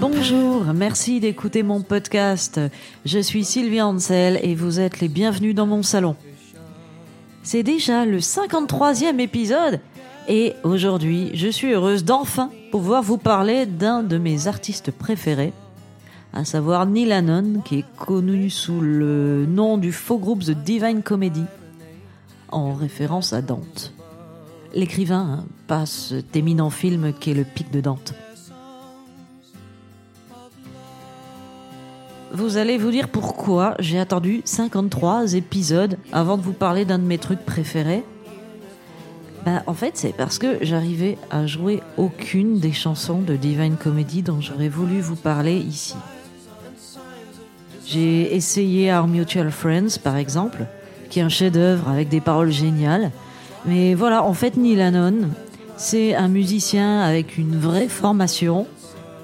Bonjour, merci d'écouter mon podcast. Je suis Sylvie Ansel et vous êtes les bienvenus dans mon salon. C'est déjà le 53e épisode et aujourd'hui je suis heureuse d'enfin pouvoir vous parler d'un de mes artistes préférés, à savoir Neil Hannon qui est connu sous le nom du faux groupe The Divine Comedy en référence à Dante. L'écrivain, hein, pas cet éminent film qui est le pic de Dante. Vous allez vous dire pourquoi j'ai attendu 53 épisodes avant de vous parler d'un de mes trucs préférés. Bah, en fait, c'est parce que j'arrivais à jouer aucune des chansons de Divine Comedy dont j'aurais voulu vous parler ici. J'ai essayé Our Mutual Friends, par exemple, qui est un chef-d'œuvre avec des paroles géniales. Mais voilà, en fait, Neil Hannon, c'est un musicien avec une vraie formation,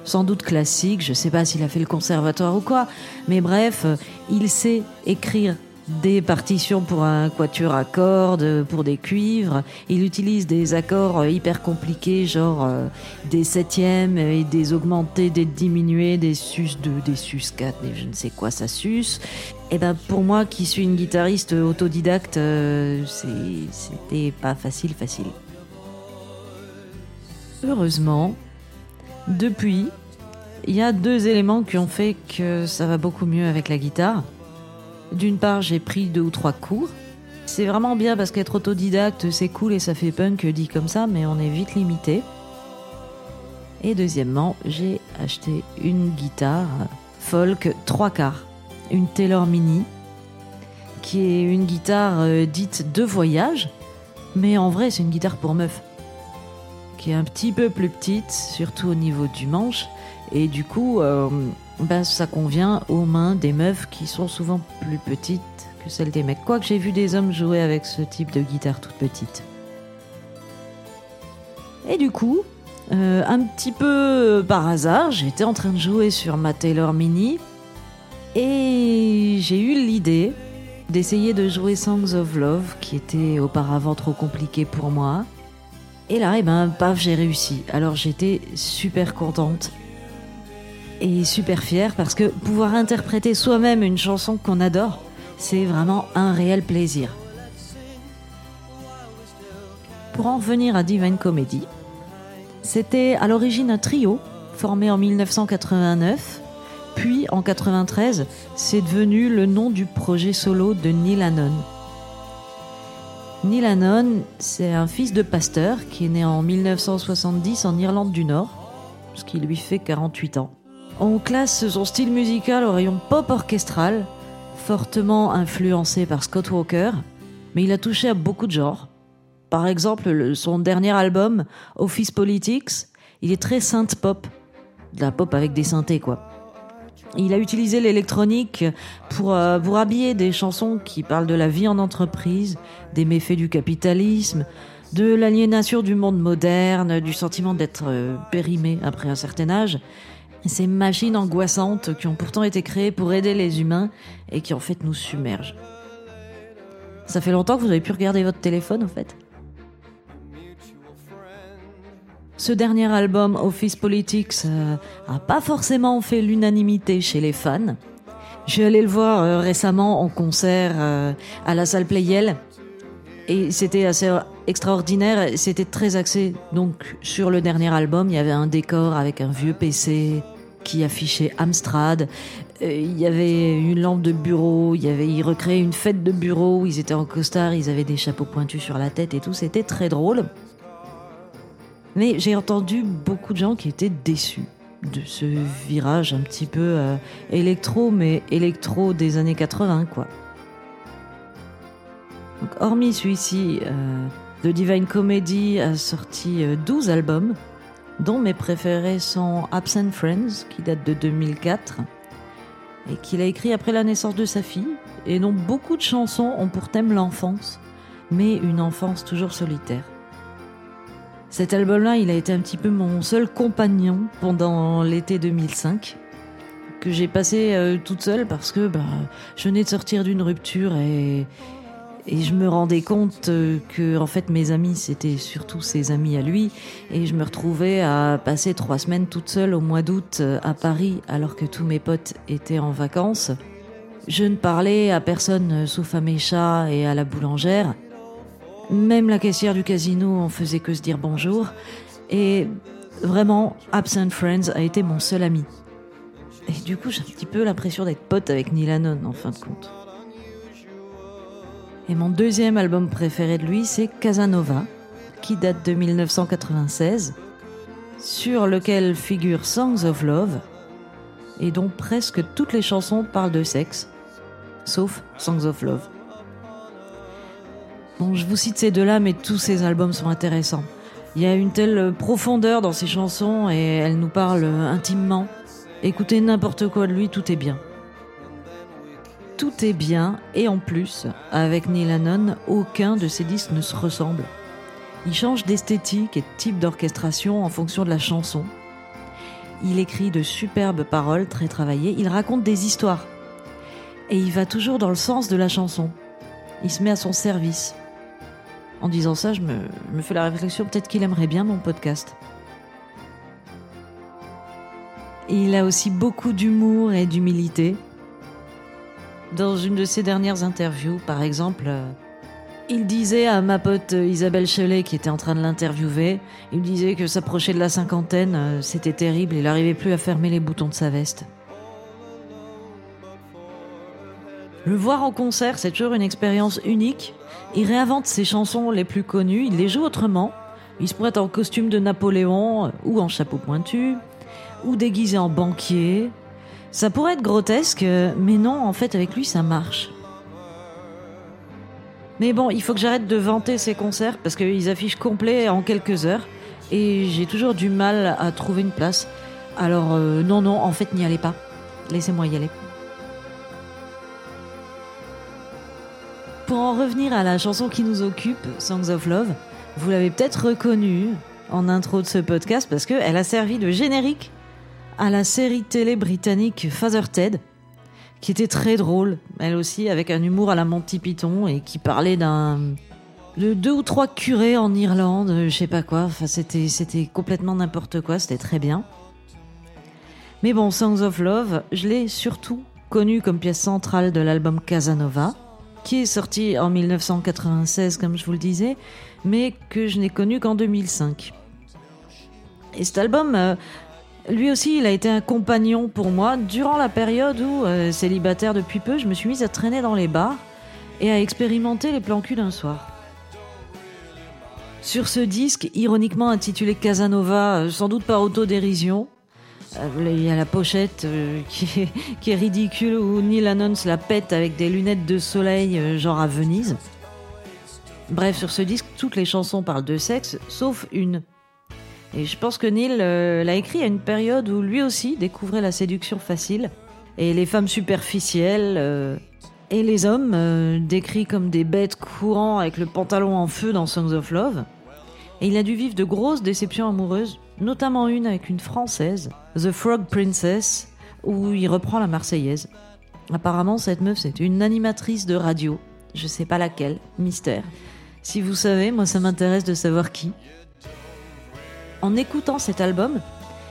sans doute classique, je sais pas s'il a fait le conservatoire ou quoi, mais bref, euh, il sait écrire des partitions pour un quatuor à cordes, pour des cuivres. Il utilise des accords euh, hyper compliqués, genre euh, des septièmes et des augmentés, des diminués, des sus 2, des sus 4, et je ne sais quoi ça sus. Et ben pour moi qui suis une guitariste autodidacte, c'était pas facile facile. Heureusement, depuis, il y a deux éléments qui ont fait que ça va beaucoup mieux avec la guitare. D'une part, j'ai pris deux ou trois cours. C'est vraiment bien parce qu'être autodidacte, c'est cool et ça fait punk dit comme ça, mais on est vite limité. Et deuxièmement, j'ai acheté une guitare folk trois quarts, une Taylor Mini, qui est une guitare euh, dite de voyage, mais en vrai c'est une guitare pour meuf qui est un petit peu plus petite, surtout au niveau du manche. Et du coup, euh, bah, ça convient aux mains des meufs qui sont souvent plus petites que celles des mecs. Quoique j'ai vu des hommes jouer avec ce type de guitare toute petite. Et du coup, euh, un petit peu par hasard, j'étais en train de jouer sur ma Taylor Mini et j'ai eu l'idée d'essayer de jouer Songs of Love, qui était auparavant trop compliqué pour moi. Et là, eh ben, paf, j'ai réussi. Alors j'étais super contente et super fière parce que pouvoir interpréter soi-même une chanson qu'on adore, c'est vraiment un réel plaisir. Pour en revenir à Divine Comedy, c'était à l'origine un trio formé en 1989, puis en 93, c'est devenu le nom du projet solo de Neil Hannon. Neil Hannon, c'est un fils de pasteur qui est né en 1970 en Irlande du Nord, ce qui lui fait 48 ans. On classe son style musical au rayon pop orchestral, fortement influencé par Scott Walker, mais il a touché à beaucoup de genres. Par exemple, son dernier album, Office Politics, il est très synth pop, de la pop avec des synthés quoi. Il a utilisé l'électronique pour, euh, pour habiller des chansons qui parlent de la vie en entreprise, des méfaits du capitalisme, de l'aliénation du monde moderne, du sentiment d'être euh, périmé après un certain âge. Ces machines angoissantes qui ont pourtant été créées pour aider les humains et qui en fait nous submergent. Ça fait longtemps que vous avez pu regarder votre téléphone en fait? Ce dernier album, Office Politics, euh, a pas forcément fait l'unanimité chez les fans. Je suis allé le voir euh, récemment en concert euh, à la salle Playel et c'était assez extraordinaire. C'était très axé donc sur le dernier album. Il y avait un décor avec un vieux PC qui affichait Amstrad. Il y avait une lampe de bureau. Il y avait, ils recréaient une fête de bureau. Ils étaient en costard. Ils avaient des chapeaux pointus sur la tête et tout. C'était très drôle. Mais j'ai entendu beaucoup de gens qui étaient déçus de ce virage un petit peu euh, électro, mais électro des années 80, quoi. Hormis celui-ci, euh, The Divine Comedy a sorti 12 euh, albums, dont mes préférés sont Absent Friends, qui date de 2004, et qu'il a écrit après la naissance de sa fille, et dont beaucoup de chansons ont pour thème l'enfance, mais une enfance toujours solitaire. Cet album-là, il a été un petit peu mon seul compagnon pendant l'été 2005, que j'ai passé euh, toute seule parce que bah, je venais de sortir d'une rupture et, Et je me rendais compte euh, que, en fait, mes amis, c'était surtout ses amis à lui. Et je me retrouvais à passer trois semaines toute seule au mois d'août euh, à Paris, alors que tous mes potes étaient en vacances. Je ne parlais à personne sauf à mes chats et à la boulangère. Même la caissière du casino, on faisait que se dire bonjour. Et vraiment, Absent Friends a été mon seul ami. Et du coup, j'ai un petit peu l'impression d'être pote avec Neil Hannon, en fin de compte. Et mon deuxième album préféré de lui, c'est Casanova, qui date de 1996, sur lequel figurent Songs of Love, et dont presque toutes les chansons parlent de sexe, sauf Songs of Love. Bon, je vous cite ces deux-là, mais tous ces albums sont intéressants. Il y a une telle profondeur dans ces chansons et elles nous parlent intimement. Écoutez n'importe quoi de lui, tout est bien tout est bien et en plus, avec Neil Hannon, aucun de ses disques ne se ressemble. Il change d'esthétique et de type d'orchestration en fonction de la chanson. Il écrit de superbes paroles très travaillées, il raconte des histoires. Et il va toujours dans le sens de la chanson. Il se met à son service. En disant ça, je me, fais la réflexion, peut-être qu'il aimerait bien mon podcast. Il a aussi beaucoup d'humour et d'humilité. Dans une de ses dernières interviews, par exemple, euh, il disait à ma pote Isabelle Chelet, qui était en train de l'interviewer, il disait que s'approcher de la cinquantaine, euh, c'était terrible, il n'arrivait plus à fermer les boutons de sa veste. Le voir en concert, c'est toujours une expérience unique. Il réinvente ses chansons les plus connues, il les joue autrement. Il se prête en costume de Napoléon ou en chapeau pointu, ou déguisé en banquier, ça pourrait être grotesque, mais non, en fait, avec lui, ça marche. Mais bon, il faut que j'arrête de vanter ces concerts parce qu'ils affichent complet en quelques heures et j'ai toujours du mal à trouver une place. Alors, euh, non, non, en fait, n'y allez pas. Laissez-moi y aller. Pour en revenir à la chanson qui nous occupe, Songs of Love, vous l'avez peut-être reconnue en intro de ce podcast parce qu'elle a servi de générique à la série télé britannique Father Ted, qui était très drôle, elle aussi, avec un humour à la Monty Python et qui parlait d'un de deux ou trois curés en Irlande, je sais pas quoi. Enfin, c'était complètement n'importe quoi. C'était très bien. Mais bon, Songs of Love, je l'ai surtout connu comme pièce centrale de l'album Casanova, qui est sorti en 1996, comme je vous le disais, mais que je n'ai connu qu'en 2005. Et cet album, euh, lui aussi, il a été un compagnon pour moi durant la période où, euh, célibataire depuis peu, je me suis mise à traîner dans les bars et à expérimenter les plans cul d'un soir. Sur ce disque, ironiquement intitulé Casanova, euh, sans doute par autodérision, il y a la pochette qui, est, qui, est, ridicule où Neil annonce la pète avec des lunettes de soleil, genre à Venise. Bref, sur ce disque, toutes les chansons parlent de sexe, sauf une. Et je pense que Neil euh, l'a écrit à une période où lui aussi découvrait la séduction facile et les femmes superficielles euh, et les hommes euh, décrits comme des bêtes courant avec le pantalon en feu dans Songs of Love. Et il a dû vivre de grosses déceptions amoureuses, notamment une avec une française, The Frog Princess, où il reprend la Marseillaise. Apparemment, cette meuf, c'est une animatrice de radio. Je sais pas laquelle, mystère. Si vous savez, moi ça m'intéresse de savoir qui en écoutant cet album,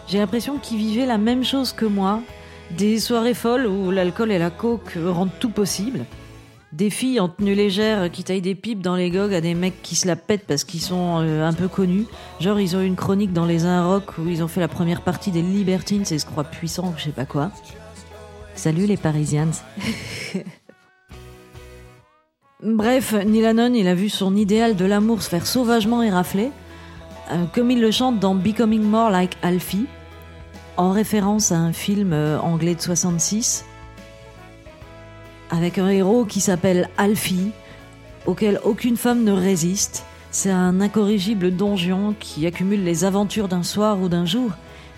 j'ai l'impression qu'il vivait la même chose que moi. Des soirées folles où l'alcool et la coke rendent tout possible. Des filles en tenue légère qui taillent des pipes dans les gogues à des mecs qui se la pètent parce qu'ils sont euh, un peu connus. Genre, ils ont eu une chronique dans les Un Rock où ils ont fait la première partie des Libertines et se croient puissants ou je sais pas quoi. Salut les Parisians. Bref, Neil il a vu son idéal de l'amour se faire sauvagement érafler euh, comme il le chante dans Becoming More Like Alfie, en référence à un film euh, anglais de 66, avec un héros qui s'appelle Alfie, auquel aucune femme ne résiste. C'est un incorrigible donjon qui accumule les aventures d'un soir ou d'un jour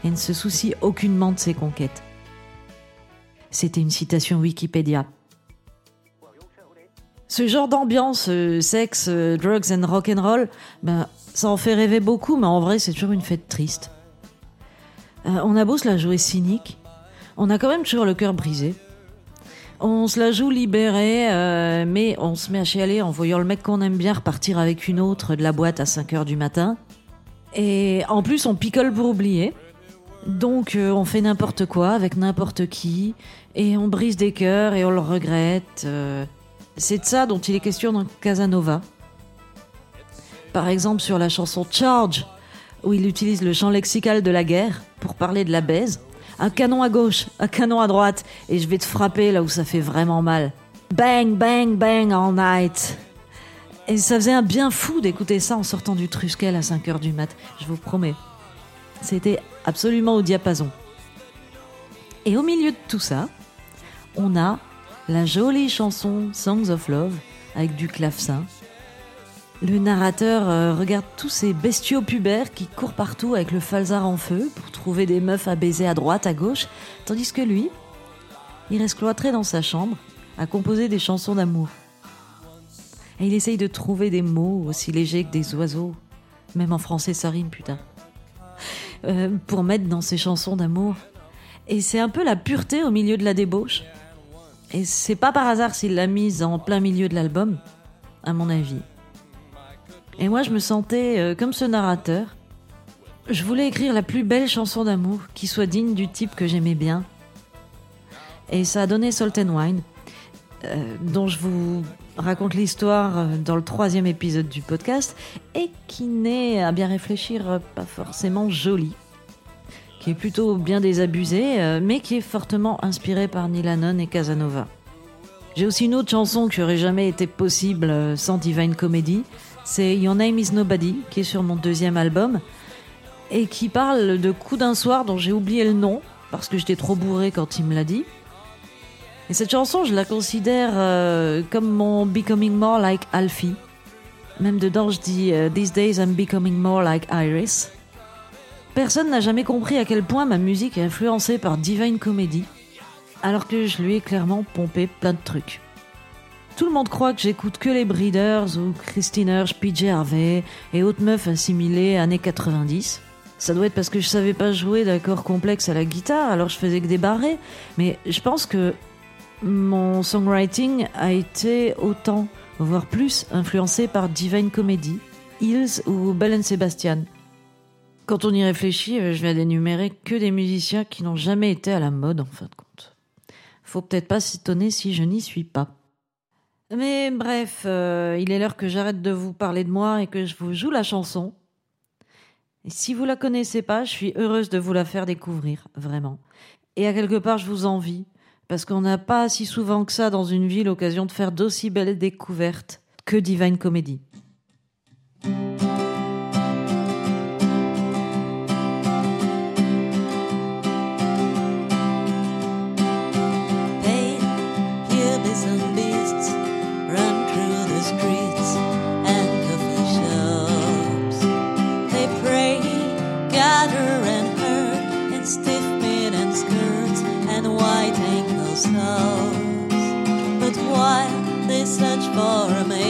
et ne se soucie aucunement de ses conquêtes. C'était une citation Wikipédia. Ce genre d'ambiance, sexe, drugs and rock and roll, ben, ça en fait rêver beaucoup, mais en vrai, c'est toujours une fête triste. Euh, on a beau se la jouer cynique, on a quand même toujours le cœur brisé. On se la joue libérée, euh, mais on se met à chialer en voyant le mec qu'on aime bien repartir avec une autre de la boîte à 5 heures du matin. Et en plus, on picole pour oublier. Donc euh, on fait n'importe quoi avec n'importe qui, et on brise des cœurs et on le regrette. euh. C'est de ça dont il est question dans Casanova. Par exemple sur la chanson Charge, où il utilise le champ lexical de la guerre pour parler de la baise. Un canon à gauche, un canon à droite, et je vais te frapper là où ça fait vraiment mal. Bang, bang, bang all night. Et ça faisait un bien fou d'écouter ça en sortant du Truskel à 5h du mat, je vous promets. C'était absolument au diapason. Et au milieu de tout ça, on a la jolie chanson Songs of Love avec du clavecin. Le narrateur euh, regarde tous ces bestiaux pubères qui courent partout avec le falzar en feu pour trouver des meufs à baiser à droite, à gauche, tandis que lui, il reste cloîtré dans sa chambre à composer des chansons d'amour. Et il essaye de trouver des mots aussi légers que des oiseaux. Même en français, ça rime, putain. Euh, pour mettre dans ses chansons d'amour. Et c'est un peu la pureté au milieu de la débauche. Et c'est pas par hasard s'il l'a mise en plein milieu de l'album, à mon avis. Et moi, je me sentais euh, comme ce narrateur. Je voulais écrire la plus belle chanson d'amour qui soit digne du type que j'aimais bien. Et ça a donné Salt and Wine, euh, dont je vous raconte l'histoire euh, dans le troisième épisode du podcast, et qui n'est, à bien réfléchir, pas forcément jolie. Qui est plutôt bien désabusée, mais qui est fortement inspirée par Neil Hannon et Casanova. J'ai aussi une autre chanson qui aurait jamais été possible sans Divine Comedy. C'est Your Name is Nobody, qui est sur mon deuxième album, et qui parle de coups d'un soir dont j'ai oublié le nom, parce que j'étais trop bourré quand il me l'a dit. Et cette chanson, je la considère euh, comme mon Becoming More Like Alfie. Même dedans, je dis euh, These days I'm becoming more like Iris. Personne n'a jamais compris à quel point ma musique est influencée par Divine Comedy, alors que je lui ai clairement pompé plein de trucs. Tout le monde croit que j'écoute que les Breeders ou Christine Hirsch, PJ Harvey et autres meufs assimilées années 90. Ça doit être parce que je savais pas jouer d'accords complexes à la guitare, alors je faisais que des barrés. Mais je pense que mon songwriting a été autant, voire plus, influencé par Divine Comedy, Hills ou Bell Sebastian. Quand on y réfléchit, euh, je viens d'énumérer que des musiciens qui n'ont jamais été à la mode en fin de compte. Faut peut-être pas s'étonner si je n'y suis pas. Mais bref, euh, il est l'heure que j'arrête de vous parler de moi et que je vous joue la chanson. Si vous la connaissez pas, je suis heureuse de vous la faire découvrir, vraiment. Et à quelque part, je vous envie, parce qu'on n'a pas si souvent que ça dans une ville l'occasion de faire d'aussi belles découvertes que Divine Comedy. But while they search for a mate,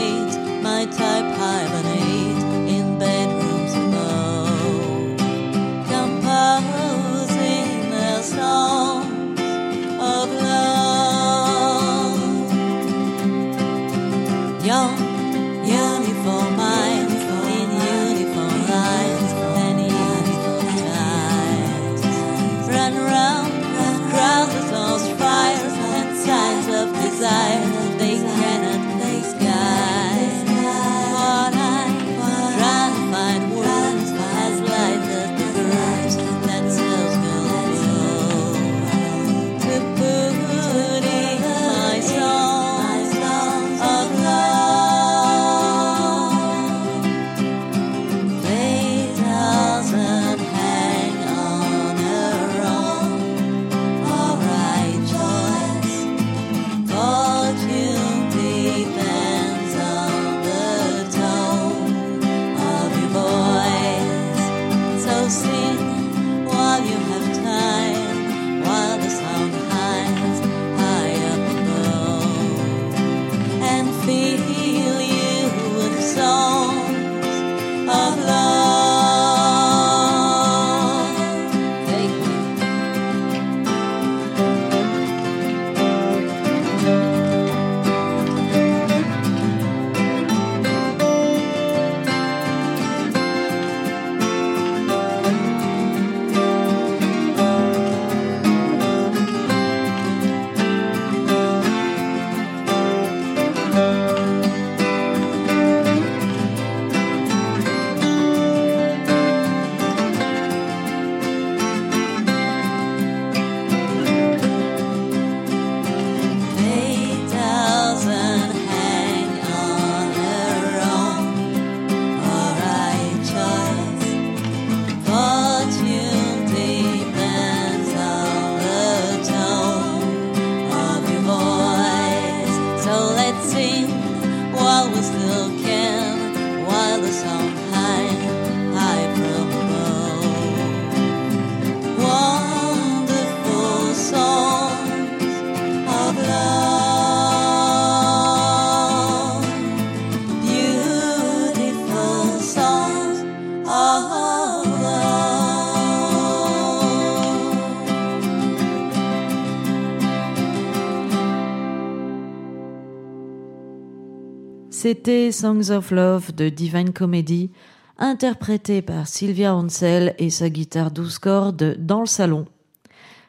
C'était Songs of Love de Divine Comedy, interprété par Sylvia Ansel et sa guitare 12 cordes dans le salon.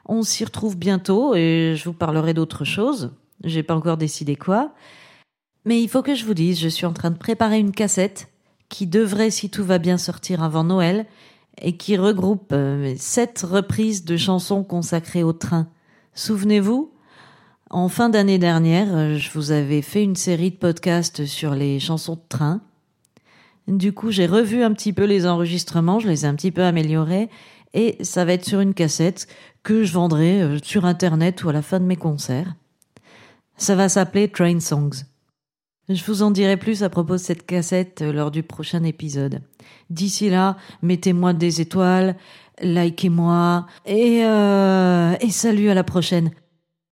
On s'y retrouve bientôt et je vous parlerai d'autre chose. J'ai pas encore décidé quoi. Mais il faut que je vous dise, je suis en train de préparer une cassette qui devrait, si tout va bien, sortir avant Noël et qui regroupe euh, sept reprises de chansons consacrées au train. Souvenez-vous, en fin d'année dernière, euh, je vous avais fait une série de podcasts sur les chansons de train. Du coup, j'ai revu un petit peu les enregistrements, je les ai un petit peu améliorés, et ça va être sur une cassette que je vendrai euh, sur Internet ou à la fin de mes concerts. Ça va s'appeler Train Songs. Je vous en dirai plus à propos de cette cassette euh, lors du prochain épisode. D'ici là, mettez-moi des étoiles, likez-moi, et, euh, et salut à la prochaine.